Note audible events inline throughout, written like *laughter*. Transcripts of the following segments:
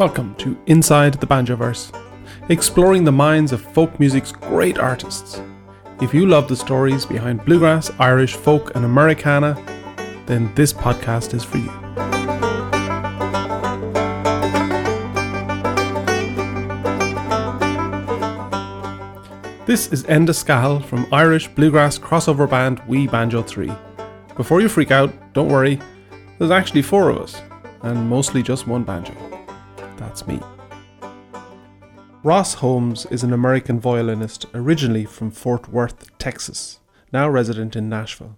Welcome to Inside the Banjoverse, exploring the minds of folk music's great artists. If you love the stories behind bluegrass, Irish, folk, and Americana, then this podcast is for you. This is Enda Scahill from Irish bluegrass crossover band We Banjo 3. Before you freak out, don't worry, there's actually four of us, and mostly just one banjo. That's me. Ross Holmes is an American violinist originally from Fort Worth, Texas, now resident in Nashville.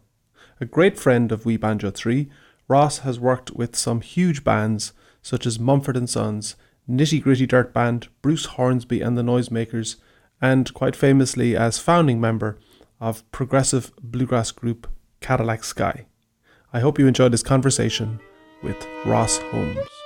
A great friend of We Banjo 3, Ross has worked with some huge bands such as Mumford Sons, Nitty Gritty Dirt Band, Bruce Hornsby and the Noisemakers, and quite famously as founding member of progressive bluegrass group Cadillac Sky. I hope you enjoyed this conversation with Ross Holmes.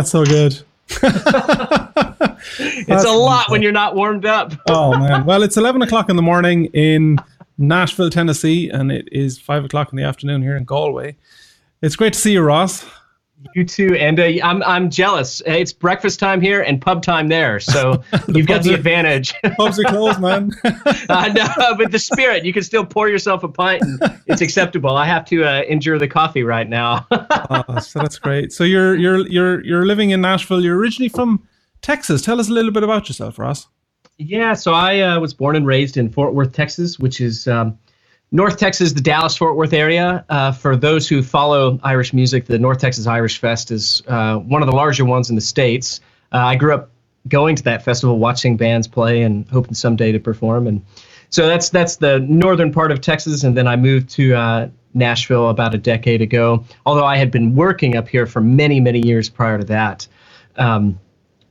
That's so good. *laughs* it's a lot when you're not warmed up. *laughs* oh man! Well, it's eleven o'clock in the morning in Nashville, Tennessee, and it is five o'clock in the afternoon here in Galway. It's great to see you, Ross. You too, and uh, I'm I'm jealous. It's breakfast time here and pub time there, so *laughs* the you've got the advantage. pubs are closed, man. *laughs* *laughs* I know, but the spirit, you can still pour yourself a pint, and it's acceptable. I have to uh, endure the coffee right now. oh, so that's great. So you're you're you're you're living in Nashville. You're originally from Texas. Tell us a little bit about yourself, Ross. Yeah, so I uh, was born and raised in Fort Worth, Texas, which is. Um, North Texas, the Dallas Fort Worth area. Uh, for those who follow Irish music, the North Texas Irish Fest is uh, one of the larger ones in the states. Uh, I grew up going to that festival, watching bands play, and hoping someday to perform. And so that's that's the northern part of Texas. And then I moved to uh, Nashville about a decade ago. Although I had been working up here for many many years prior to that. Um,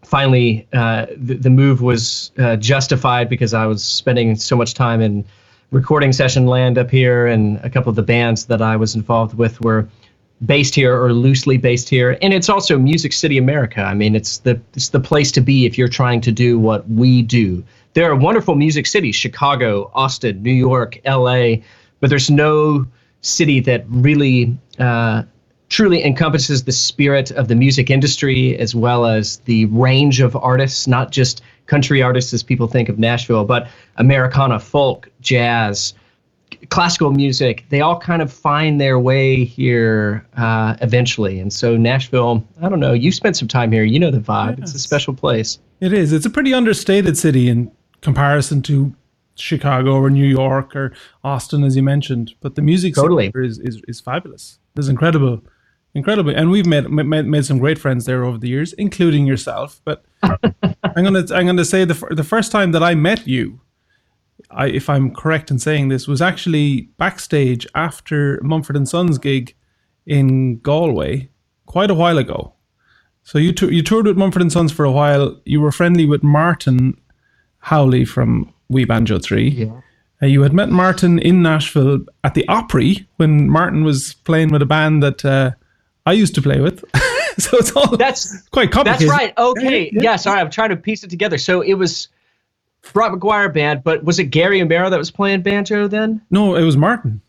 finally, uh, the, the, move was uh, justified because I was spending so much time in recording session land up here, and a couple of the bands that I was involved with were based here or loosely based here. And it's also Music City, America. I mean, it's the it's the place to be if you're trying to do what we do. There are wonderful music cities: Chicago, Austin, New York, L.A. But there's no city that really uh, truly encompasses the spirit of the music industry as well as the range of artists, not just country artists as people think of Nashville, but Americana, folk, jazz, classical music, they all kind of find their way here uh, eventually. And so Nashville, I don't know, you spent some time here, you know the vibe. Yes. It's a special place. It is. It's a pretty understated city in comparison to Chicago or New York or Austin, as you mentioned. But the music totally. is, is, is fabulous. It's incredible. Incredible. And we've made, made made some great friends there over the years, including yourself. But *laughs* I'm gonna I'm gonna say the the first time that I met you I, if I'm correct in saying this, was actually backstage after Mumford and Sons gig in Galway quite a while ago. So you you toured with Mumford and Sons for a while. You were friendly with Martin Howley from We Banjo Three. Yeah. Uh, you had met Martin in Nashville at the Opry when Martin was playing with a band that uh, I used to play with. *laughs* so it's all that's quite complicated. That's right. Okay. Yeah. yeah. Sorry, I'm trying to piece it together. So it was Brock McGuire band, but was it Gary O'Meara that was playing banjo then? No, it was Martin.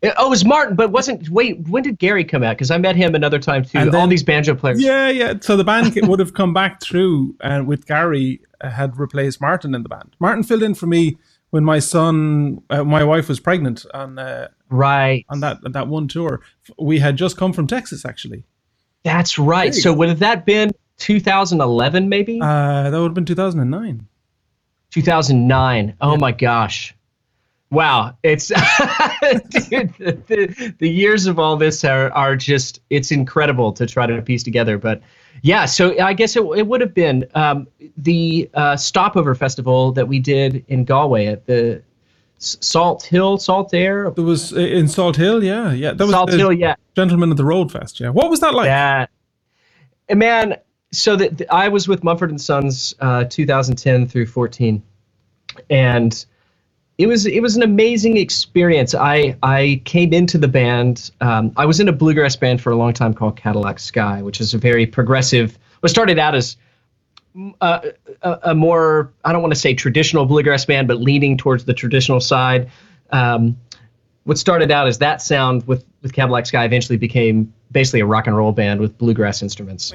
It, oh, it was Martin, but wasn't. Wait, when did Gary come out? Because I met him another time too. Then, All these banjo players. Yeah, yeah. So the band would have come back through, and with Gary uh, had replaced Martin in the band. Martin filled in for me when my son, uh, my wife was pregnant on uh, right on that that one tour. We had just come from Texas, actually. That's right. So would have that been 2011, maybe? Uh, that would have been 2009. 2009. Oh yeah. my gosh. Wow, it's *laughs* dude, the, the, years of all this are, are just it's incredible to try to piece together. But yeah, so I guess it, it would have been um, the uh, Stopover Festival that we did in Galway at the Salt Hill, Salt Air. There was uh, in Salt Hill, yeah, yeah. That was Salt Hill, yeah. Gentlemen of the Road Fest, yeah. What was that like? Yeah, man, so that I was with Mumford and Sons uh, 2010 through 14, and it was it was an amazing experience. I I came into the band. Um, I was in a bluegrass band for a long time called Cadillac Sky, which is a very progressive. What started out as uh, a, a, more I don't want to say traditional bluegrass band, but leaning towards the traditional side. Um, what started out as that sound with with Cadillac Sky eventually became basically a rock and roll band with bluegrass instruments.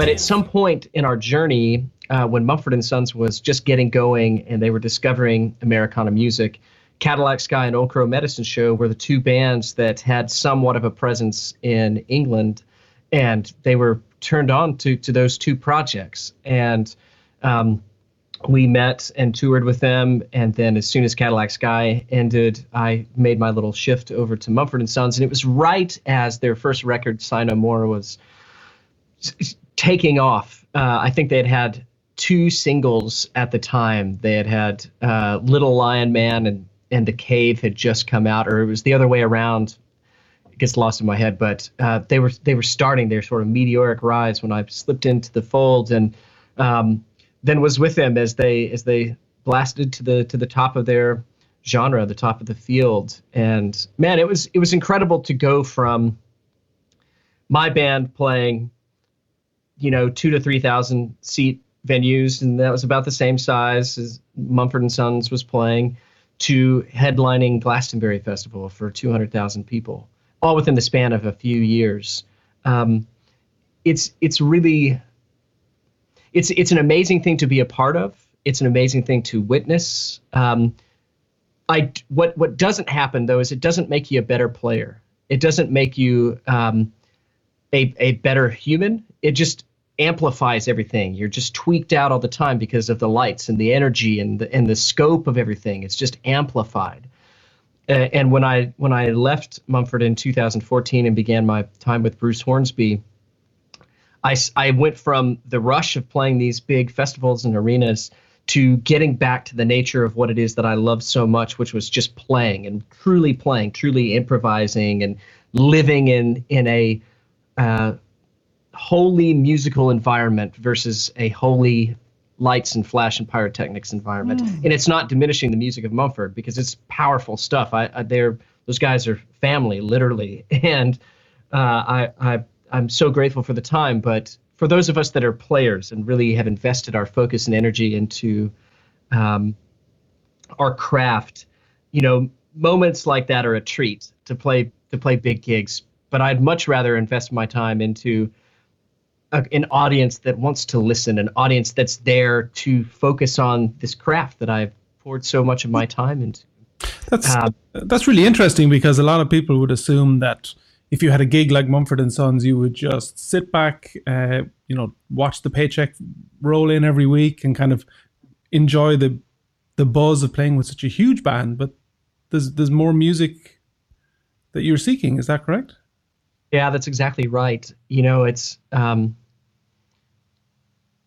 But at some point in our journey, uh, when Mumford and Sons was just getting going and they were discovering Americana music, Cadillac Sky and Old Crow Medicine Show were the two bands that had somewhat of a presence in England, and they were turned on to to those two projects. And um, we met and toured with them, and then as soon as Cadillac Sky ended, I made my little shift over to Mumford and Sons, and it was right as their first record, Sigh No More, was taking off. Uh, I think they had had two singles at the time. They had had uh, Little Lion Man and and The Cave had just come out, or it was the other way around. It gets lost in my head, but uh, they were they were starting their sort of meteoric rise when I slipped into the fold, and um, then was with them as they as they blasted to the to the top of their genre, the top of the field. And man, it was it was incredible to go from my band playing, you know, two to three thousand seat venues, and that was about the same size as Mumford and Sons was playing, to headlining Glastonbury Festival for 200,000 people, all within the span of a few years. Um, it's it's really it's it's an amazing thing to be a part of. It's an amazing thing to witness. Um, I what what doesn't happen though is it doesn't make you a better player. It doesn't make you um, a a better human. It just amplifies everything. You're just tweaked out all the time because of the lights and the energy and the and the scope of everything. It's just amplified. Uh, and when I when I left Mumford in 2014 and began my time with Bruce Hornsby, I I went from the rush of playing these big festivals and arenas to getting back to the nature of what it is that I loved so much, which was just playing and truly playing, truly improvising and living in in a uh, wholly musical environment versus a wholly lights and flash and pyrotechnics environment. Mm. And it's not diminishing the music of Mumford because it's powerful stuff. I, I they're Those guys are family, literally, *laughs* and uh, I, I I'm so grateful for the time. But for those of us that are players and really have invested our focus and energy into um, our craft, you know, moments like that are a treat to play to play big gigs. But I'd much rather invest my time into a, an audience that wants to listen, an audience that's there to focus on this craft that I've poured so much of my time into. That's uh, that's really interesting because a lot of people would assume that if you had a gig like Mumford and Sons, you would just sit back, uh, you know, watch the paycheck roll in every week and kind of enjoy the the buzz of playing with such a huge band. But there's there's more music that you're seeking. Is that correct? Yeah, that's exactly right. You know, it's um,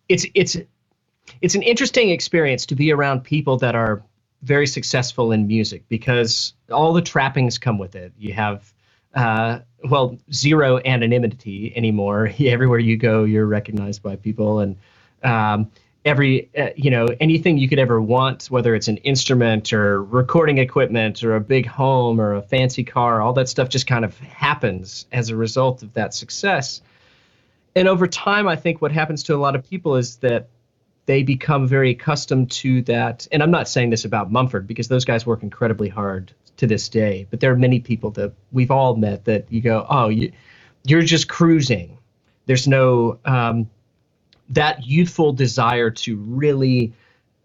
it's it's it's an interesting experience to be around people that are very successful in music because all the trappings come with it. You have uh, well zero anonymity anymore. *laughs* Everywhere you go, you're recognized by people, and um, every uh, you know anything you could ever want whether it's an instrument or recording equipment or a big home or a fancy car all that stuff just kind of happens as a result of that success and over time i think what happens to a lot of people is that they become very accustomed to that. And i'm not saying this about mumford because those guys work incredibly hard to this day. But there are many people that we've all met that you go oh you, you're just cruising. There's no um, that youthful desire to really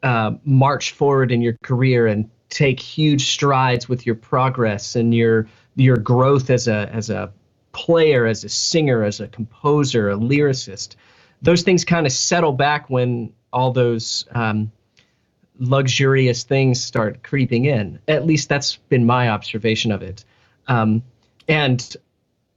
uh, march forward in your career and take huge strides with your progress and your your growth as a as a player, as a singer, as a composer, a lyricist. Those things kind of settle back when all those um, luxurious things start creeping in. At least that's been my observation of it. Um, and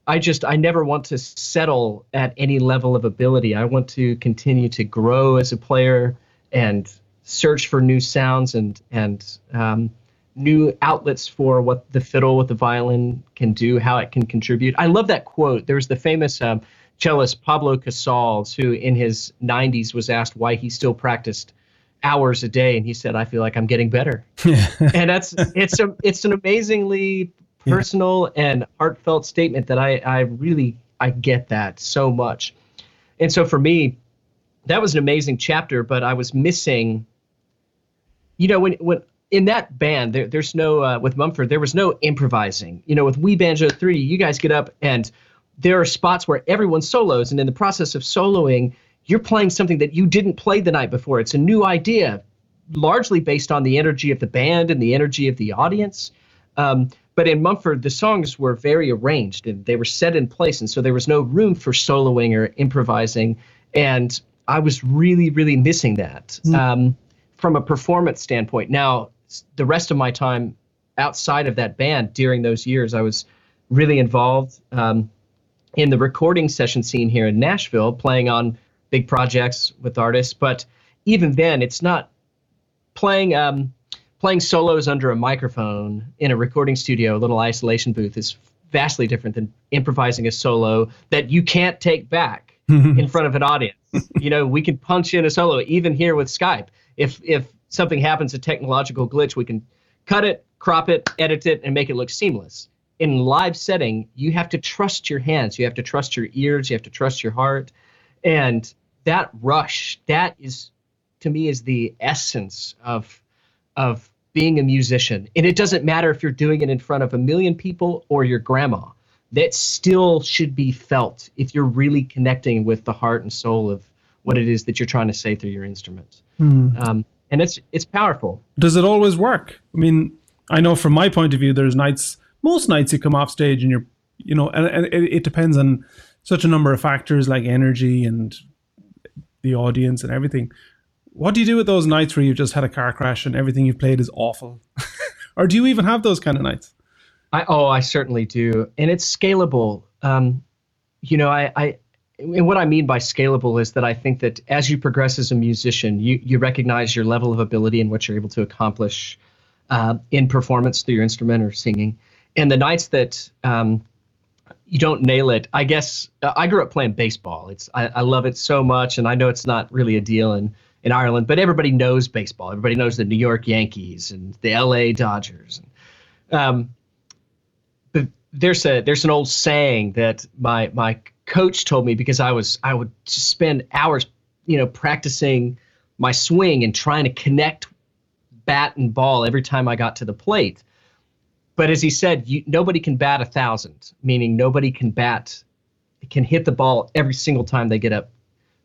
I just I never want to settle at any level of ability. I want to continue to grow as a player and search for new sounds and and um, new outlets for what the fiddle with the violin can do, how it can contribute. I love that quote. There's the famous um, cellist Pablo Casals, who in his 90s was asked why he still practiced hours a day, and he said, "I feel like I'm getting better." *laughs* and that's it's a it's an amazingly personal yeah. and heartfelt statement that I, I really I get that so much. And so for me, that was an amazing chapter, but I was missing, you know, when when in that band, there, there's no uh, with Mumford, there was no improvising. You know, with We Banjo Three, you guys get up and there are spots where everyone solos, and in the process of soloing, you're playing something that you didn't play the night before. It's a new idea, largely based on the energy of the band and the energy of the audience. Um, but in Mumford, the songs were very arranged and they were set in place. And so there was no room for soloing or improvising. And I was really, really missing that mm. um, from a performance standpoint. Now, the rest of my time outside of that band during those years, I was really involved um, in the recording session scene here in Nashville, playing on big projects with artists. But even then, it's not playing. Um, playing solos under a microphone in a recording studio, a little isolation booth, is vastly different than improvising a solo that you can't take back *laughs* in front of an audience. you know, we can punch in a solo even here with Skype. If if something happens, a technological glitch, we can cut it, crop it, edit it, and make it look seamless. In live setting, you have to trust your hands, you have to trust your ears, you have to trust your heart, and that rush, that is, to me, is the essence of of being a musician. And it doesn't matter if you're doing it in front of a million people or your grandma. That still should be felt if you're really connecting with the heart and soul of what it is that you're trying to say through your instruments. Mm. Um, and it's it's powerful. Does it always work? I mean, I know from my point of view, there's nights, most nights you come off stage and you're, you know, and, and it, it depends on such a number of factors like energy and the audience and everything. What do you do with those nights where you've just had a car crash and everything you've played is awful? *laughs* or do you even have those kind of nights? I, oh, I certainly do. And it's scalable. Um, you know, I, I, and what I mean by scalable is that I think that as you progress as a musician, you, you recognize your level of ability and what you're able to accomplish uh, in performance through your instrument or singing. And the nights that um, you don't nail it, I guess I grew up playing baseball. It's I, I love it so much, and I know it's not really a deal in in Ireland, but everybody knows baseball. Everybody knows the New York Yankees and the L.A. Dodgers. Um, there's a there's an old saying that my my coach told me because I was I would spend hours, you know, practicing my swing and trying to connect bat and ball every time I got to the plate. But as he said, you, nobody can bat a thousand, meaning nobody can bat can hit the ball every single time they get up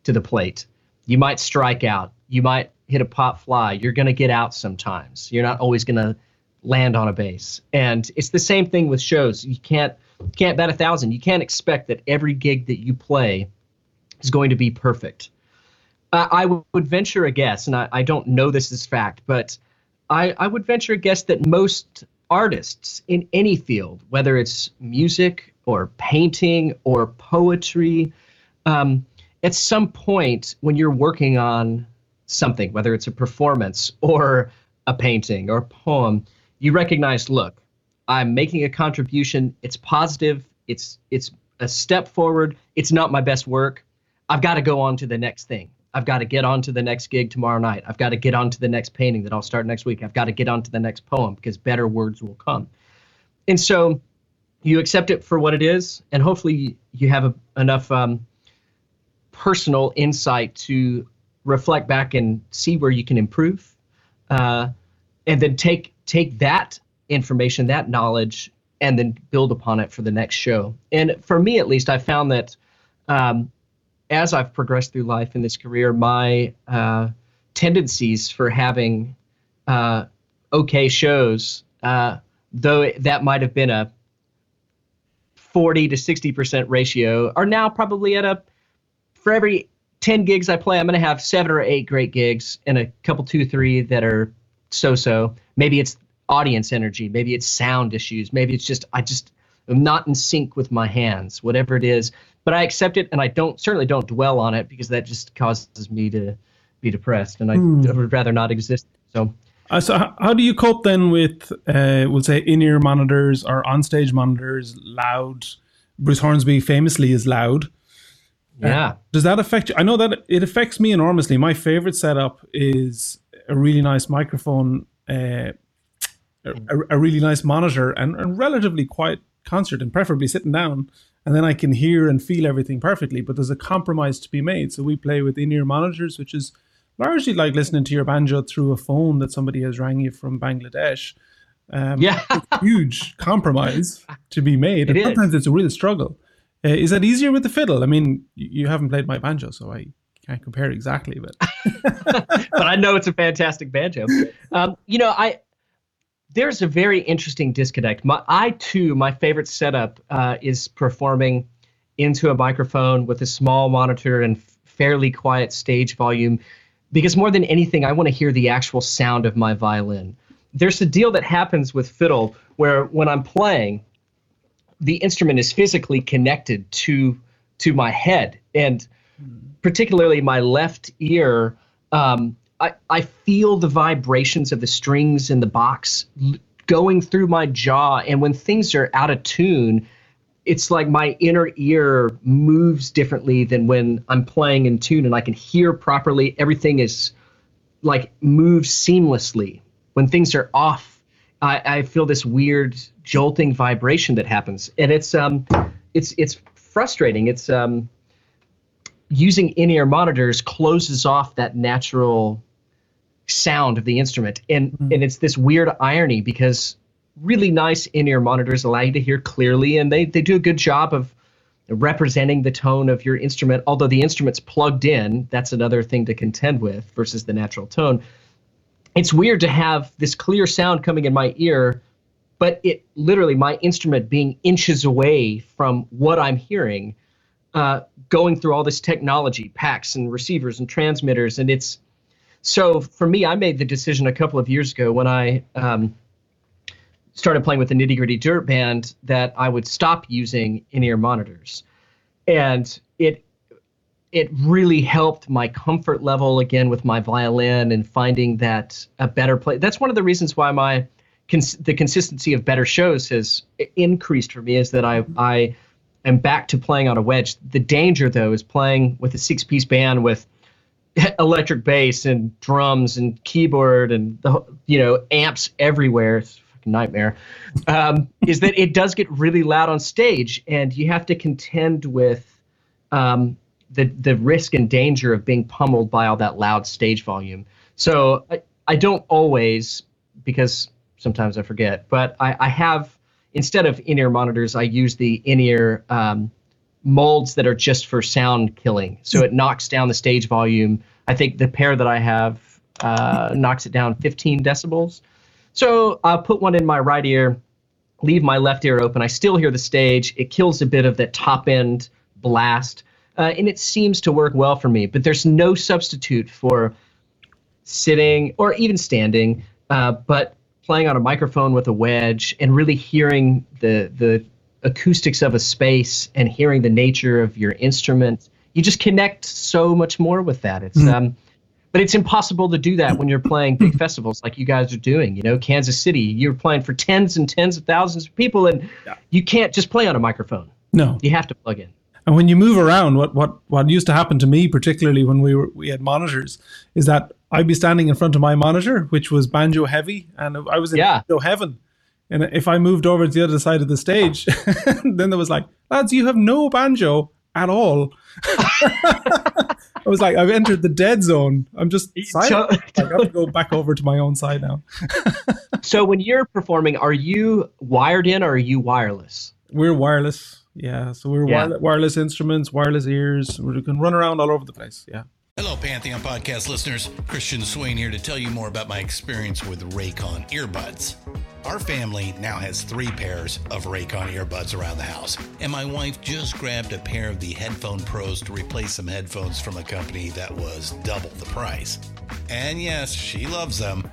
to the plate. You might strike out. You might hit a pop fly. You're going to get out sometimes. You're not always going to land on a base. And it's the same thing with shows. You can't can't bet a thousand. You can't expect that every gig that you play is going to be perfect. I would venture a guess, and I, I don't know this is fact, but I, I would venture a guess that most artists in any field, whether it's music or painting or poetry, um, at some point when you're working on something, whether it's a performance or a painting or a poem, you recognize, look, I'm making a contribution. It's positive. It's it's a step forward. It's not my best work. I've got to go on to the next thing. I've got to get on to the next gig tomorrow night. I've got to get on to the next painting that I'll start next week. I've got to get on to the next poem because better words will come. And so you accept it for what it is, and hopefully you have a, enough um, personal insight to reflect back and see where you can improve, uh, and then take take that information, that knowledge, and then build upon it for the next show. And for me, at least, I found that um, as I've progressed through life in this career, my uh, tendencies for having uh, okay shows, uh, though that might have been a 40 to 60% ratio, are now probably at a, for every 10 gigs I play, I'm going to have seven or eight great gigs and a couple, two, three that are so so. Maybe it's audience energy, maybe it's sound issues, maybe it's just, I just, am not in sync with my hands, whatever it is but I accept it and I don't certainly don't dwell on it because that just causes me to be depressed and I mm. would rather not exist. So. Uh, so how do you cope then with, uh, we'll say, in-ear monitors or onstage monitors, loud? Bruce Hornsby famously is loud. Uh, yeah. Uh, does that affect you? I know that it affects me enormously. My favorite setup is a really nice microphone, uh, a, a, really nice monitor, and a relatively quiet concert, and preferably sitting down and then I can hear and feel everything perfectly. But there's a compromise to be made. So we play with in ear monitors, which is largely like listening to your banjo through a phone that somebody has rang you from Bangladesh. Um, yeah, huge *laughs* compromise to be made, and sometimes it's a real struggle. Uh, is that easier with the fiddle? I mean, you haven't played my banjo, so I can't compare exactly, but *laughs* but I know it's a fantastic banjo. *laughs* Um, you know, I there's a very interesting disconnect. My, I too, my favorite setup uh, is performing into a microphone with a small monitor and fairly quiet stage volume, because more than anything, I want to hear the actual sound of my violin. There's a deal that happens with fiddle where when I'm playing, the instrument is physically connected to to my head, and particularly my left ear. Um, I, I feel the vibrations of the strings in the box going through my jaw. And when things are out of tune, it's like my inner ear moves differently than when I'm playing in tune and I can hear properly. Everything is like moves seamlessly. When things are off, I, I feel this weird jolting vibration that happens. And it's um it's it's frustrating. It's um using in-ear monitors closes off that natural sound of the instrument. And mm-hmm. and it's this weird irony because really nice in-ear monitors allow you to hear clearly and they, they do a good job of representing the tone of your instrument. Although the instrument's plugged in, that's another thing to contend with versus the natural tone. It's weird to have this clear sound coming in my ear, but it literally my instrument being inches away from what I'm hearing, uh, going through all this technology, packs and receivers and transmitters, and it's so for me, I made the decision a couple of years ago when I um, started playing with the Nitty Gritty Dirt Band that I would stop using in-ear monitors, and it it really helped my comfort level again with my violin and finding that a better play. That's one of the reasons why my cons- the consistency of better shows has increased for me is that I I am back to playing on a wedge. The danger though is playing with a six piece band with *laughs* electric bass and drums and keyboard and the you know amps everywhere. It's a nightmare, um, *laughs* is that it does get really loud on stage, and you have to contend with um, the the risk and danger of being pummeled by all that loud stage volume. So I, I don't always, because sometimes I forget, but I, I have instead of in-ear monitors, I use the in-ear um, molds that are just for sound killing. So it knocks down the stage volume. I think the pair that I have uh, knocks it down 15 decibels. So I'll put one in my right ear, leave my left ear open. I still hear the stage. It kills a bit of that top end blast, uh, and it seems to work well for me. But there's no substitute for sitting or even standing, uh, but playing on a microphone with a wedge and really hearing the the acoustics of a space and hearing the nature of your instrument. You just connect so much more with that. It's mm. um, but it's impossible to do that when you're playing big festivals like you guys are doing. You know, Kansas City, you're playing for tens and tens of thousands of people, and yeah. you can't just play on a microphone. No, you have to plug in. And when you move around, what what what used to happen to me, particularly when we were we had monitors, is that I'd be standing in front of my monitor, which was banjo heavy, and I was in yeah. banjo heaven. And if I moved over to the other side of the stage, *laughs* then there was like, lads, you have no banjo at all. *laughs* I was like, I've entered the dead zone. I'm just silent. I have got to go back over to my own side now. *laughs* so when you're performing, are you wired in or are you wireless? We're wireless. Yeah. So we're yeah. wireless instruments, wireless ears. We can run around all over the place. Yeah. Hello, Pantheon podcast listeners. Christian Swain here to tell you more about my experience with Raycon earbuds. Our family now has three pairs of Raycon earbuds around the house, and my wife just grabbed a pair of the Headphone Pros to replace some headphones from a company that was double the price. And yes, she loves them.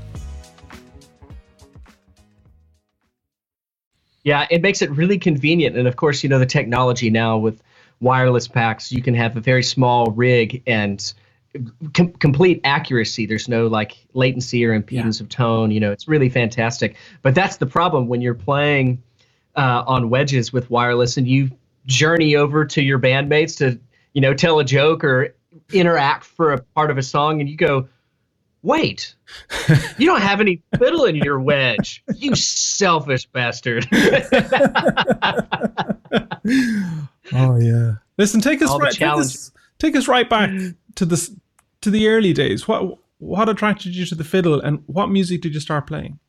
Yeah, it makes it really convenient. And of course, you know, the technology now with wireless packs, you can have a very small rig and com- complete accuracy. There's no like latency or impedance yeah. of tone. You know, it's really fantastic. But that's the problem when you're playing uh, on wedges with wireless and you journey over to your bandmates to, you know, tell a joke or interact for a part of a song and you go, Wait, you don't have any fiddle in your wedge, you selfish bastard. *laughs* oh yeah. Listen, take us right take us, take us right back to the to the early days. What what attracted you to the fiddle, and what music did you start playing?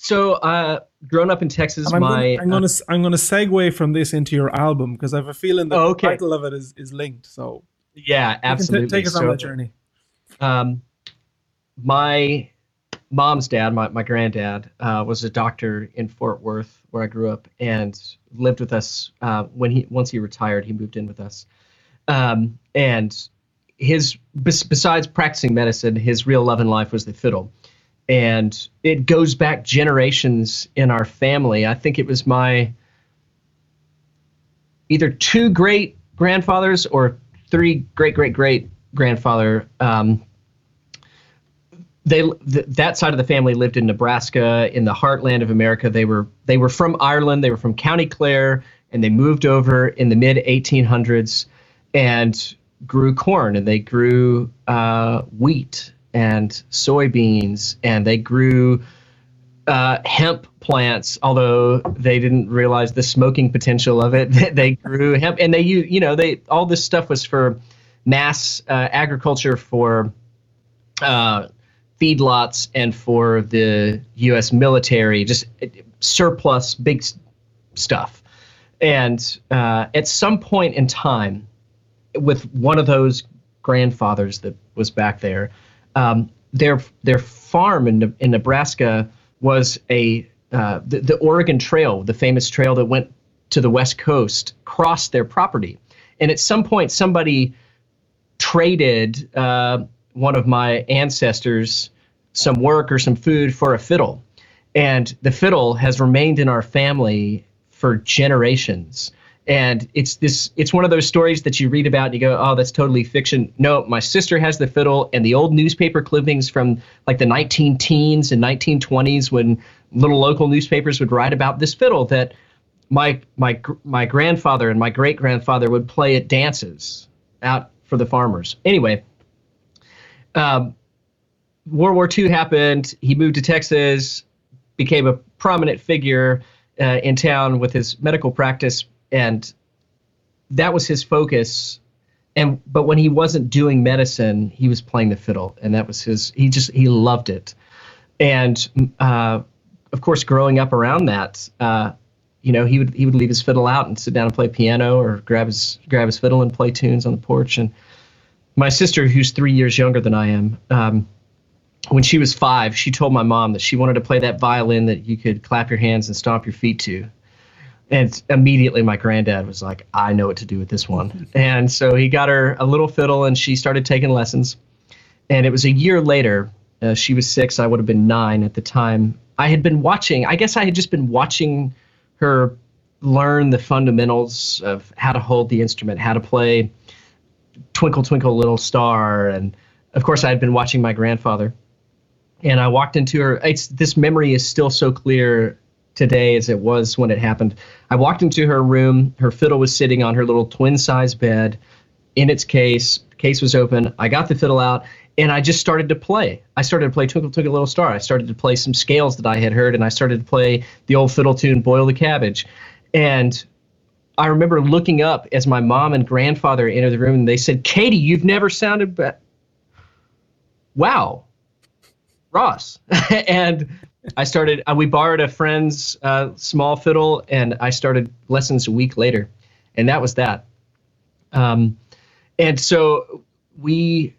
So, uh, growing up in Texas, I'm my gonna, I'm gonna uh, I'm gonna segue from this into your album because I have a feeling that oh, okay. the title of it is is linked. So yeah, absolutely. T- take us so, on that journey. Um, my mom's dad, my, my granddad, uh, was a doctor in Fort Worth, where I grew up, and lived with us. Uh, when he once he retired, he moved in with us. Um, and his besides practicing medicine, his real love in life was the fiddle, and it goes back generations in our family. I think it was my either two great grandfathers or three great great great grandfather um, they th- that side of the family lived in Nebraska in the heartland of America. They were they were from Ireland. They were from County Clare, and they moved over in the mid 1800s and grew corn and they grew uh, wheat and soybeans and they grew uh, hemp plants, although they didn't realize the smoking potential of it. *laughs* they grew hemp, and they you you know they all this stuff was for mass uh, agriculture for uh, feedlots and for the U.S. military, just surplus big stuff. And uh, at some point in time, with one of those grandfathers that was back there, um, their their farm in in Nebraska was a uh, the, the Oregon Trail, the famous trail that went to the west coast, crossed their property. And at some point, somebody traded uh, one of my ancestors some work or some food for a fiddle. And the fiddle has remained in our family for generations. And it's this it's one of those stories that you read about and you go, "Oh, that's totally fiction." No, my sister has the fiddle and the old newspaper clippings from like the 19 teens and 1920s when little local newspapers would write about this fiddle that my my my grandfather and my great grandfather would play at dances out for the farmers. Anyway, um, World War II happened. He moved to Texas, became a prominent figure uh, in town with his medical practice, and that was his focus. And but when he wasn't doing medicine, he was playing the fiddle, and that was his. He just he loved it, and uh, of course, growing up around that, uh, you know, he would he would leave his fiddle out and sit down and play piano or grab his grab his fiddle and play tunes on the porch. And my sister, who's three years younger than I am, um, when she was five, she told my mom that she wanted to play that violin that you could clap your hands and stomp your feet to. And immediately my granddad was like, I know what to do with this one. *laughs* And so he got her a little fiddle and she started taking lessons. And it was a year later, uh, she was six, I would have been nine at the time. I had been watching, I guess I had just been watching her learn the fundamentals of how to hold the instrument, how to play Twinkle, Twinkle, Little Star. And of course, I had been watching my grandfather and I walked into her. It's this memory is still so clear today as it was when it happened. I walked into her room. Her fiddle was sitting on her little twin size bed in its case. Case was open. I got the fiddle out and I just started to play. I started to play Twinkle Twinkle Little Star. I started to play some scales that I had heard and I started to play the old fiddle tune Boil the Cabbage. And I remember looking up as my mom and grandfather entered the room and they said, Katie, you've never sounded but wow Ross. *laughs* and I started, uh, we borrowed a friend's uh, small fiddle and I started lessons a week later. And that was that. Um, and so we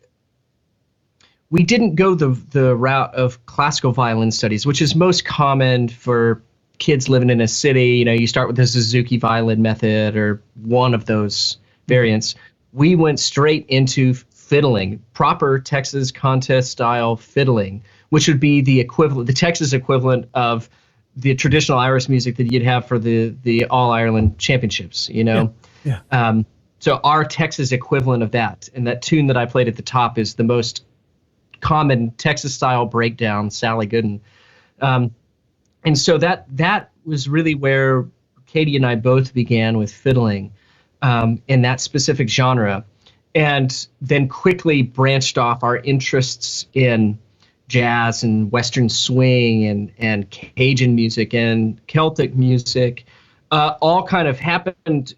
we didn't go the the route of classical violin studies, which is most common for kids living in a city. You know, you start with the Suzuki violin method or one of those variants. We went straight into fiddling, proper Texas contest style fiddling, which would be the equivalent, the Texas equivalent of the traditional Irish music that you'd have for the the All Ireland Championships. You know, yeah. yeah. Um, so our Texas equivalent of that, and that tune that I played at the top is the most common Texas style breakdown, Sally Gooden. Um, and so that that was really where Katie and I both began with fiddling um, in that specific genre, and then quickly branched off our interests in jazz and Western swing and and Cajun music and Celtic music, uh, all kind of happened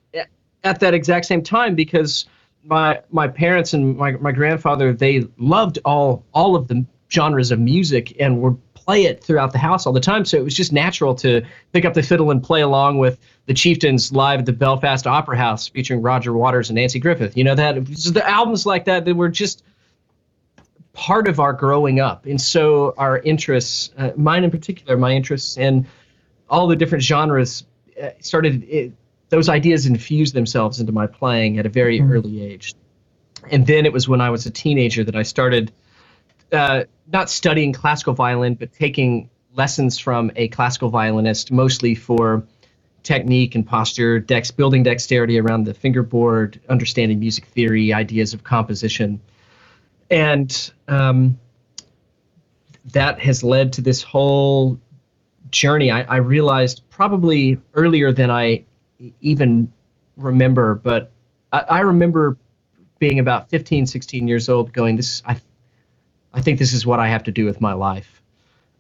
at that exact same time because my my parents and my, my grandfather they loved all all of the genres of music and would play it throughout the house all the time. So it was just natural to pick up the fiddle and play along with the Chieftains live at the Belfast Opera House featuring Roger Waters and Nanci Griffith. You know that the albums like that that were just part of our growing up. And so our interests, uh, mine in particular, my interests in all the different genres uh, started, it, those ideas infused themselves into my playing at a very mm-hmm. early age. And then it was when I was a teenager that I started uh, not studying classical violin, but taking lessons from a classical violinist, mostly for technique and posture, dex, building dexterity around the fingerboard, understanding music theory, ideas of composition and um, that has led to this whole journey. I, I, realized probably earlier than I even remember, but I, I, remember being about 15, 16 years old, going, "This, I, I think this is what I have to do with my life."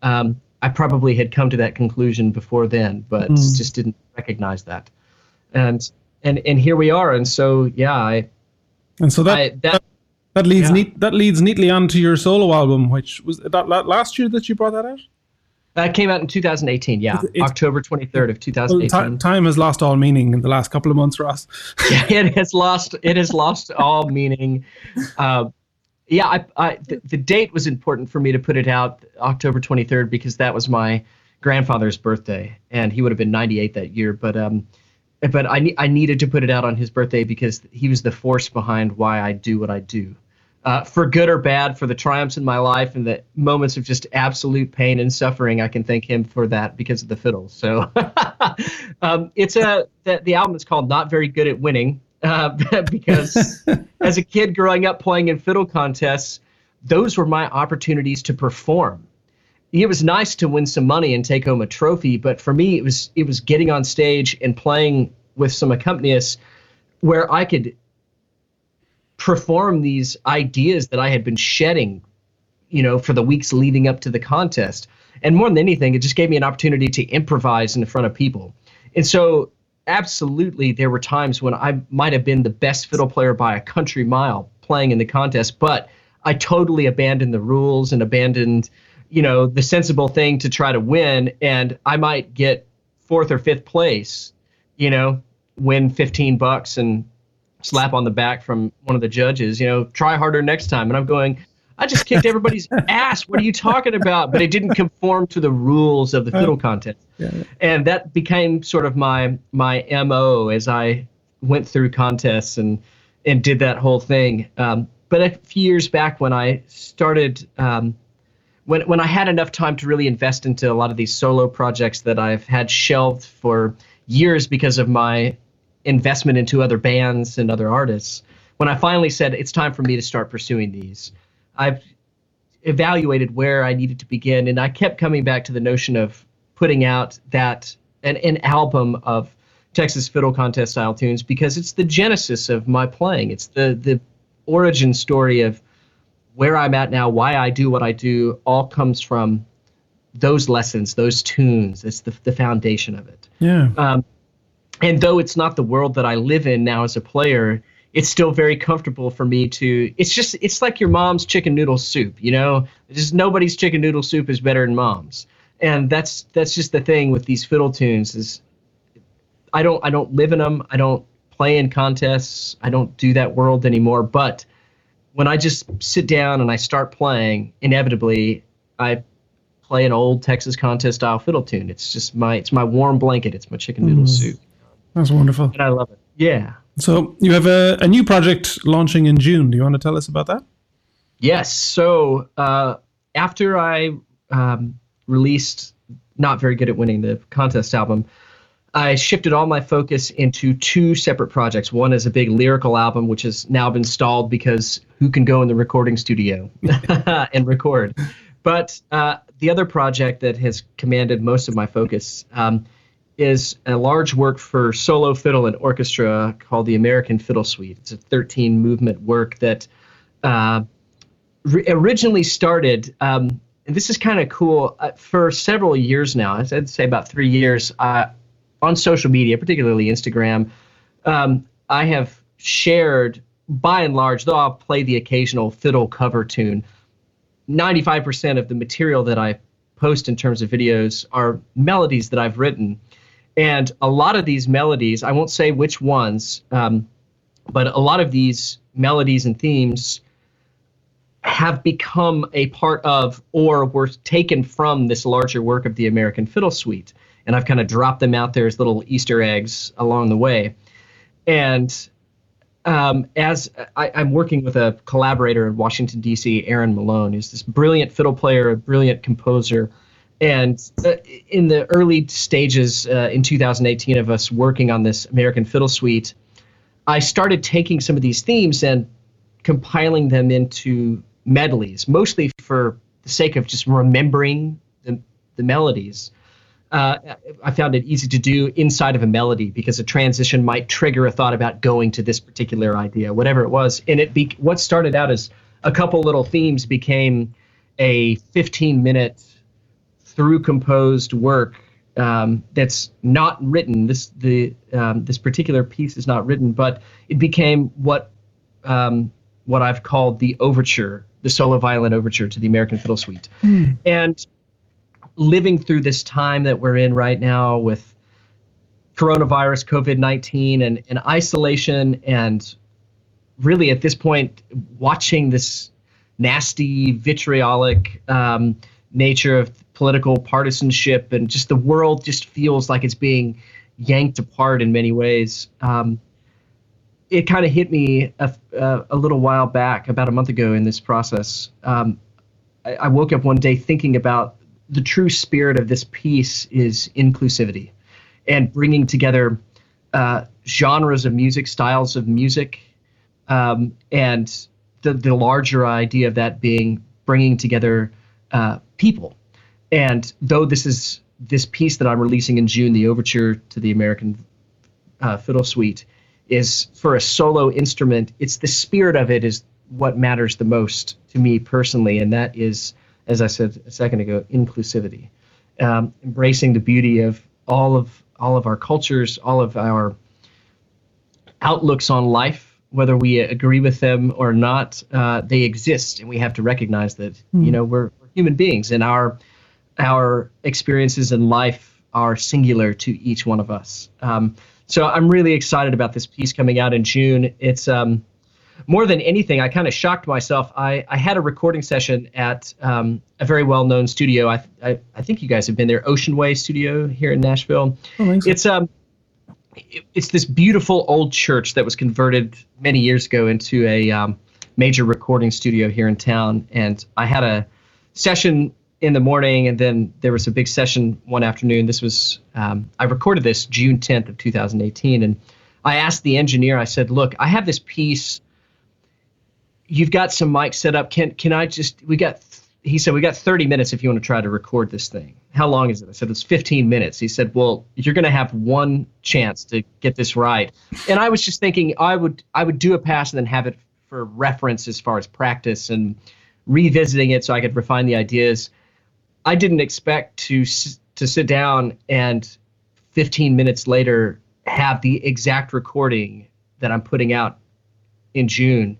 Um, I probably had come to that conclusion before then, but mm. just didn't recognize that. And and and here we are. And so yeah, I and so that I, that, that leads yeah. neat that leads neatly onto your solo album, which was that last year that you brought that out. That came out in 2018. Yeah, it's, October 23rd of 2018. Well, time has lost all meaning in the last couple of months, Ross. *laughs* yeah, it has lost. It has lost all meaning. *laughs* Uh, yeah, I, I the, the, date was important for me to put it out October 23rd because that was my grandfather's birthday, and he would have been 98 that year. But um, but I I needed to put it out on his birthday because he was the force behind why I do what I do uh, for good or bad, for the triumphs in my life and the moments of just absolute pain and suffering, I can thank him for that because of the fiddle. So *laughs* um, it's a the, the, album is called "Not Very Good at Winning" uh, *laughs* because *laughs* as a kid growing up playing in fiddle contests, those were my opportunities to perform. It was nice to win some money and take home a trophy, but for me, it was it was getting on stage and playing with some accompanists where I could perform these ideas that I had been shedding, you know, for the weeks leading up to the contest. And more than anything, it just gave me an opportunity to improvise in front of people. And so, absolutely, there were times when I might have been the best fiddle player by a country mile playing in the contest, but I totally abandoned the rules and abandoned, you know, the sensible thing to try to win. And I might get fourth or fifth place, you know, win 15 bucks and slap on the back from one of the judges, you know, try harder next time. And I'm going, I just kicked everybody's *laughs* ass. What are you talking about? But it didn't conform to the rules of the fiddle contest. Yeah. And that became sort of my my MO as I went through contests and and did that whole thing. Um, but a few years back when I started um, when when I had enough time to really invest into a lot of these solo projects that I've had shelved for years because of my investment into other bands and other artists, when I finally said it's time for me to start pursuing these, I've evaluated where I needed to begin, and I kept coming back to the notion of putting out that an, an album of Texas Fiddle Contest style tunes because it's the genesis of my playing. It's the the origin story of where I'm at now, why I do what I do, all comes from those lessons, those tunes. It's the the foundation of it. Yeah. Um, and though it's not the world that I live in now as a player, it's still very comfortable for me to. It's just it's like your mom's chicken noodle soup, you know. Just nobody's chicken noodle soup is better than mom's, and that's that's just the thing with these fiddle tunes is. I don't I don't live in them. I don't play in contests. I don't do that world anymore. But when I just sit down and I start playing, inevitably I play an old Texas contest style fiddle tune. It's just my it's my warm blanket. It's my chicken noodle mm. soup. That's wonderful. And I love it. Yeah. So you have a, a new project launching in June. Do you want to tell us about that? Yes. So uh, after I um, released Not Very Good at Winning the contest album, I shifted all my focus into two separate projects. One is a big lyrical album, which has now been stalled because who can go in the recording studio *laughs* and record? But uh, the other project that has commanded most of my focus um, is a large work for solo fiddle and orchestra called the American Fiddle Suite. It's a 13 movement work that uh, re- originally started. Um, and this is kind of cool. Uh, for several years now, I'd say about three years, uh, on social media, particularly Instagram, um, I have shared, by and large, though I'll play the occasional fiddle cover tune, 95% of the material that I post in terms of videos are melodies that I've written and a lot of these melodies, I won't say which ones, um, but a lot of these melodies and themes have become a part of or were taken from this larger work of the American Fiddle Suite. And I've kind of dropped them out there as little Easter eggs along the way. And um, as I, am working with a collaborator in Washington, D.C., Aaron Malone, who's this brilliant fiddle player, a brilliant composer and uh, in the early stages uh, in 2018 of us working on this American Fiddle Suite, I started taking some of these themes and compiling them into medleys, mostly for the sake of just remembering the, the melodies. Uh, I found it easy to do inside of a melody because a transition might trigger a thought about going to this particular idea, whatever it was. And it be, what started out as a couple little themes became a 15 minute through composed work um, that's not written. This the um, this particular piece is not written, but it became what um, what I've called the overture, the solo violin overture to the American Fiddle Suite, mm. and living through this time that we're in right now with coronavirus, COVID nineteen, and, and isolation, and really at this point watching this nasty, vitriolic um, nature of political partisanship and just the world just feels like it's being yanked apart in many ways. Um, it kind of hit me a, a, little while back, about a month ago in this process. Um, I, I, woke up one day thinking about the true spirit of this piece is inclusivity and bringing together uh, genres of music, styles of music, um, and the, the larger idea of that being bringing together uh, people and though this is this piece that I'm releasing in June, the overture to the American uh, Fiddle Suite, is for a solo instrument. It's the spirit of it is what matters the most to me personally, and that is, as I said a second ago, inclusivity, um, embracing the beauty of all of all of our cultures, all of our outlooks on life, whether we agree with them or not. Uh, they exist, and we have to recognize that mm. you hmm. know we're, we're human beings, and our our experiences in life are singular to each one of us. Um, so I'm really excited about this piece coming out in June. It's um, more than anything, I kind of shocked myself. I, I had a recording session at um, a very well known studio. I, I, I think you guys have been there, Ocean Way Studio here in Nashville. Oh. It's um it's this beautiful old church that was converted many years ago into a um, major recording studio here in town. And I had a session in the morning, and then there was a big session one afternoon. This was um, I recorded this June 10th of 2018, and I asked the engineer. I said, "Look, I have this piece. You've got some mics set up. Can can I just? We got." He said, "We got 30 minutes if you want to try to record this thing. How long is it?" I said, "It's 15 minutes." He said, "Well, you're going to have one chance to get this right." And I was just thinking, I would I would do a pass and then have it for reference as far as practice and revisiting it so I could refine the ideas I didn't expect to to sit down and 15 minutes later have the exact recording that I'm putting out in June.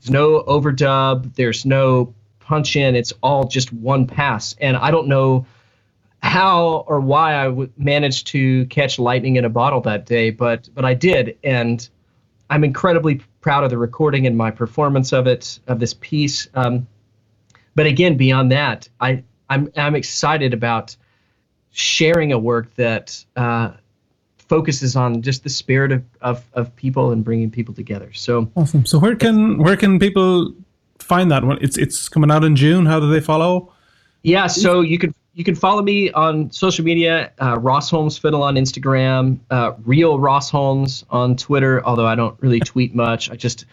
There's no overdub. There's no punch in. It's all just one pass, and I don't know how or why I w- managed to catch lightning in a bottle that day, but but I did, and I'm incredibly proud of the recording and my performance of it of this piece. Um, but again, beyond that, I I'm I'm excited about sharing a work that uh, focuses on just the spirit of, of, of people and bringing people together. So awesome. So where can where can people find that one? It's it's coming out in June. How do they follow? Yeah, so you can you can follow me on social media, uh, Ross Holmes Fiddle on Instagram, uh, Real Ross Holmes on Twitter. Although I don't really tweet much, I just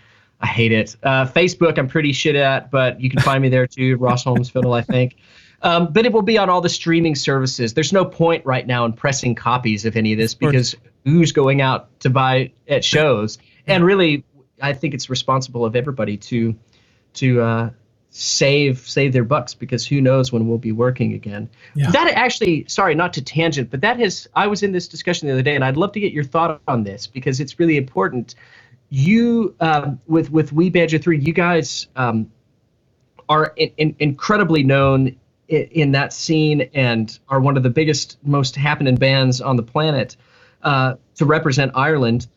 I hate it. Uh, Facebook, I'm pretty shit at, but you can find me there too, *laughs* Ross Holmes Fiddle, I think. Um, but it will be on all the streaming services. There's no point right now in pressing copies of any of this because who's going out to buy at shows? And really, I think it's responsible of everybody to to uh, save save their bucks because who knows when we'll be working again. Yeah. That actually, sorry, not to tangent, but that has. I was in this discussion the other day, and I'd love to get your thought on this because it's really important you um, with with We Banjo Three, you guys um, are in, in, incredibly known in, in, that scene and are one of the biggest, most happening bands on the planet uh, to represent Ireland.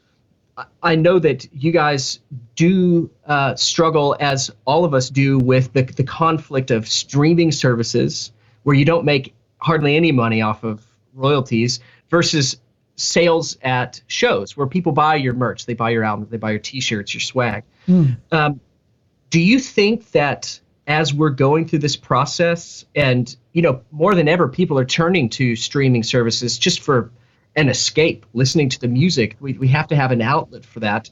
I know that you guys do uh, struggle, as all of us do, with the, the conflict of streaming services where you don't make hardly any money off of royalties versus sales at shows where people buy your merch, they buy your albums, they buy your T-shirts, your swag. Mm. Um, do you think that as we're going through this process, and you know, more than ever, people are turning to streaming services just for an escape, listening to the music. We we have to have an outlet for that.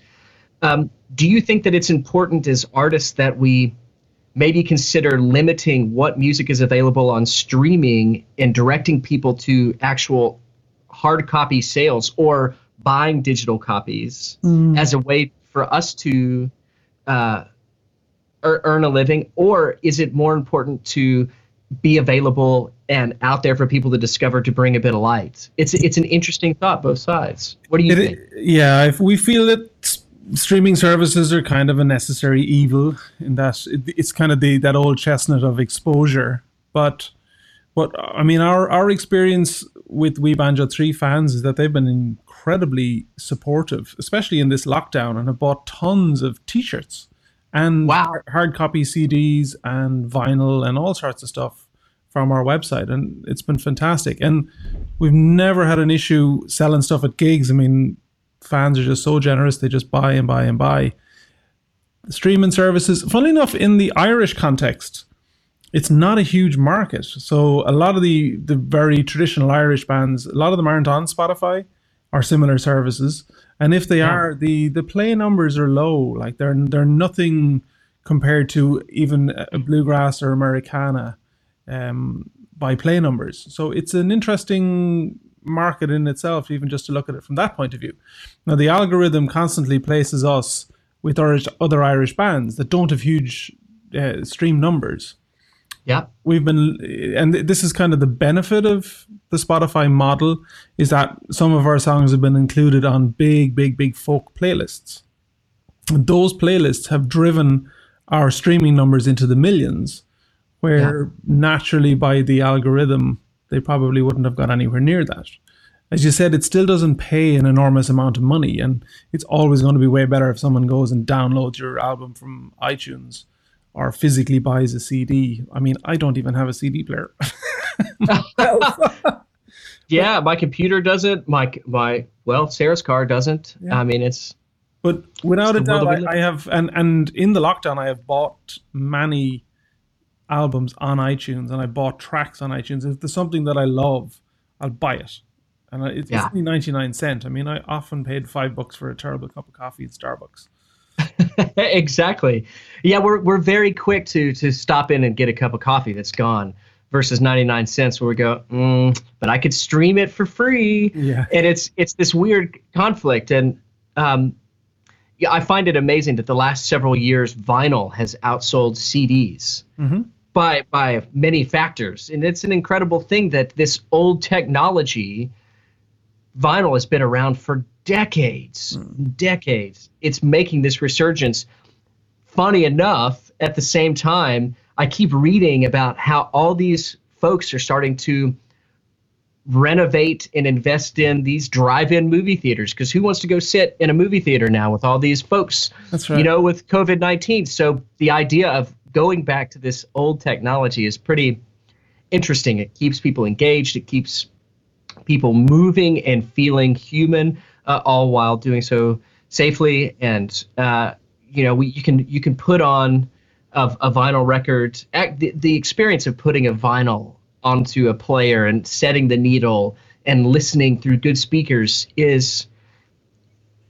Um, do you think that it's important as artists that we maybe consider limiting what music is available on streaming and directing people to actual hard copy sales or buying digital copies mm. as a way for us to uh, earn a living, or is it more important to be available and out there for people to discover to bring a bit of light. It's it's an interesting thought, both sides. What do you it, think? Yeah, if we feel that streaming services are kind of a necessary evil in that it, it's kind of the that old chestnut of exposure, but what I mean, our our experience with We Banjo Three fans is that they've been incredibly supportive, especially in this lockdown, and have bought tons of T-shirts and wow. hard copy CDs and vinyl and all sorts of stuff from our website, and it's been fantastic. And we've never had an issue selling stuff at gigs. I mean, fans are just so generous; they just buy and buy and buy. The streaming services, funnily enough, in the Irish context, it's not a huge market. So a lot of the the very traditional Irish bands, a lot of them aren't on Spotify or similar services. And if they yeah. are, the the play numbers are low. Like they're they're nothing compared to even a bluegrass or Americana um, by play numbers. So it's an interesting market in itself, even just to look at it from that point of view. Now the algorithm constantly places us with other Irish bands that don't have huge uh, stream numbers. Yeah. We've been, and this is kind of the benefit of the Spotify model is that some of our songs have been included on big, big, big folk playlists. Those playlists have driven our streaming numbers into the millions, where yeah. naturally by the algorithm, they probably wouldn't have got anywhere near that. As you said, it still doesn't pay an enormous amount of money, and it's always going to be way better if someone goes and downloads your album from iTunes or physically buys a CD. I mean, I don't even have a CD player. *laughs* *laughs* yeah, my computer doesn't. My my well, Sarah's car doesn't. Yeah. I mean, it's. But without a doubt, I, I have, and and in the lockdown, I have bought many albums on iTunes, and I bought tracks on iTunes. If there's something that I love, I'll buy it, and it's yeah. only ninety nine cent. I mean, I often paid five bucks for a terrible cup of coffee at Starbucks. *laughs* exactly. Yeah, we're we're very quick to to stop in and get a cup of coffee that's gone versus 99 cents where we go, mm, but I could stream it for free. Yeah. And it's it's this weird conflict and um, yeah, I find it amazing that the last several years vinyl has outsold CDs. Mm-hmm. By, by many factors. And it's an incredible thing that this old technology, vinyl has been around for decades, mm. decades. It's making this resurgence. Funny enough, at the same time, I keep reading about how all these folks are starting to renovate and invest in these drive-in movie theaters because who wants to go sit in a movie theater now with all these folks That's right. you know with covid-19 so the idea of going back to this old technology is pretty interesting it keeps people engaged it keeps people moving and feeling human uh, all while doing so safely. And uh, you know, we, you can you can put on a, a vinyl record. The, the experience of putting a vinyl onto a player and setting the needle and listening through good speakers is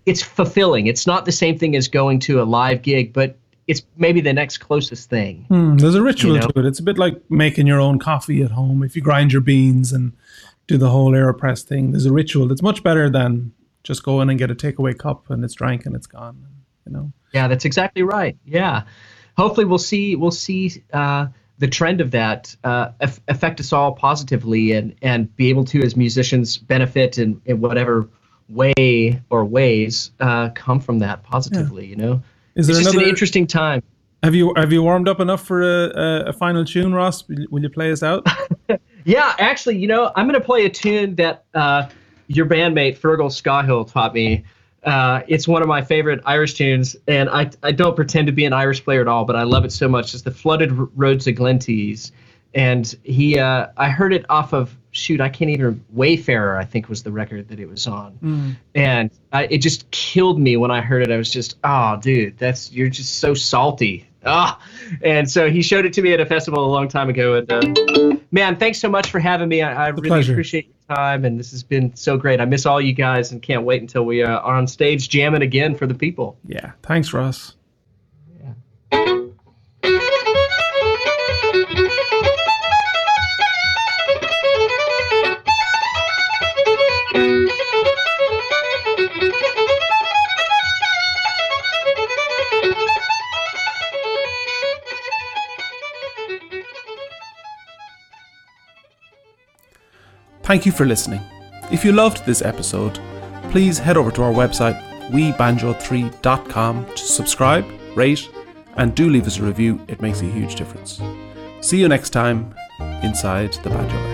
it's fulfilling. It's not the same thing as going to a live gig, but it's maybe the next closest thing. Hmm, there's a ritual you know? to it. It's a bit like making your own coffee at home. If you grind your beans and do the whole AeroPress thing, there's a ritual that's much better than just go in and get a takeaway cup and it's drank and it's gone. You know. Yeah, that's exactly right. Yeah, hopefully we'll see we'll see uh, the trend of that uh, affect us all positively and and be able to as musicians benefit in, in whatever way or ways uh, come from that positively. Yeah. You know, is there it's just another, an interesting time. Have you have you warmed up enough for a, a, a final tune, Ross? Will, will you play us out? *laughs* yeah, actually, you know, I'm going to play a tune that uh, your bandmate Fergal Scahill taught me. Uh, it's one of my favorite Irish tunes, and I, I don't pretend to be an Irish player at all, but I love it so much. It's the Flooded Roads of Glenties, and he uh, I heard it off of shoot I can't even Wayfarer I think was the record that it was on, mm. and I, it just killed me when I heard it. I was just oh dude, that's you're just so salty. Ah, and so he showed it to me at a festival a long time ago. And uh, man, thanks so much for having me. I, I really pleasure. appreciate your time, and this has been so great. I miss all you guys, and can't wait until we uh, are on stage jamming again for the people. Yeah, thanks, Russ. Thank you for listening. If you loved this episode, please head over to our website, webanjo3.com, to subscribe, rate, and do leave us a review. It makes a huge difference. See you next time inside the Banjoverse.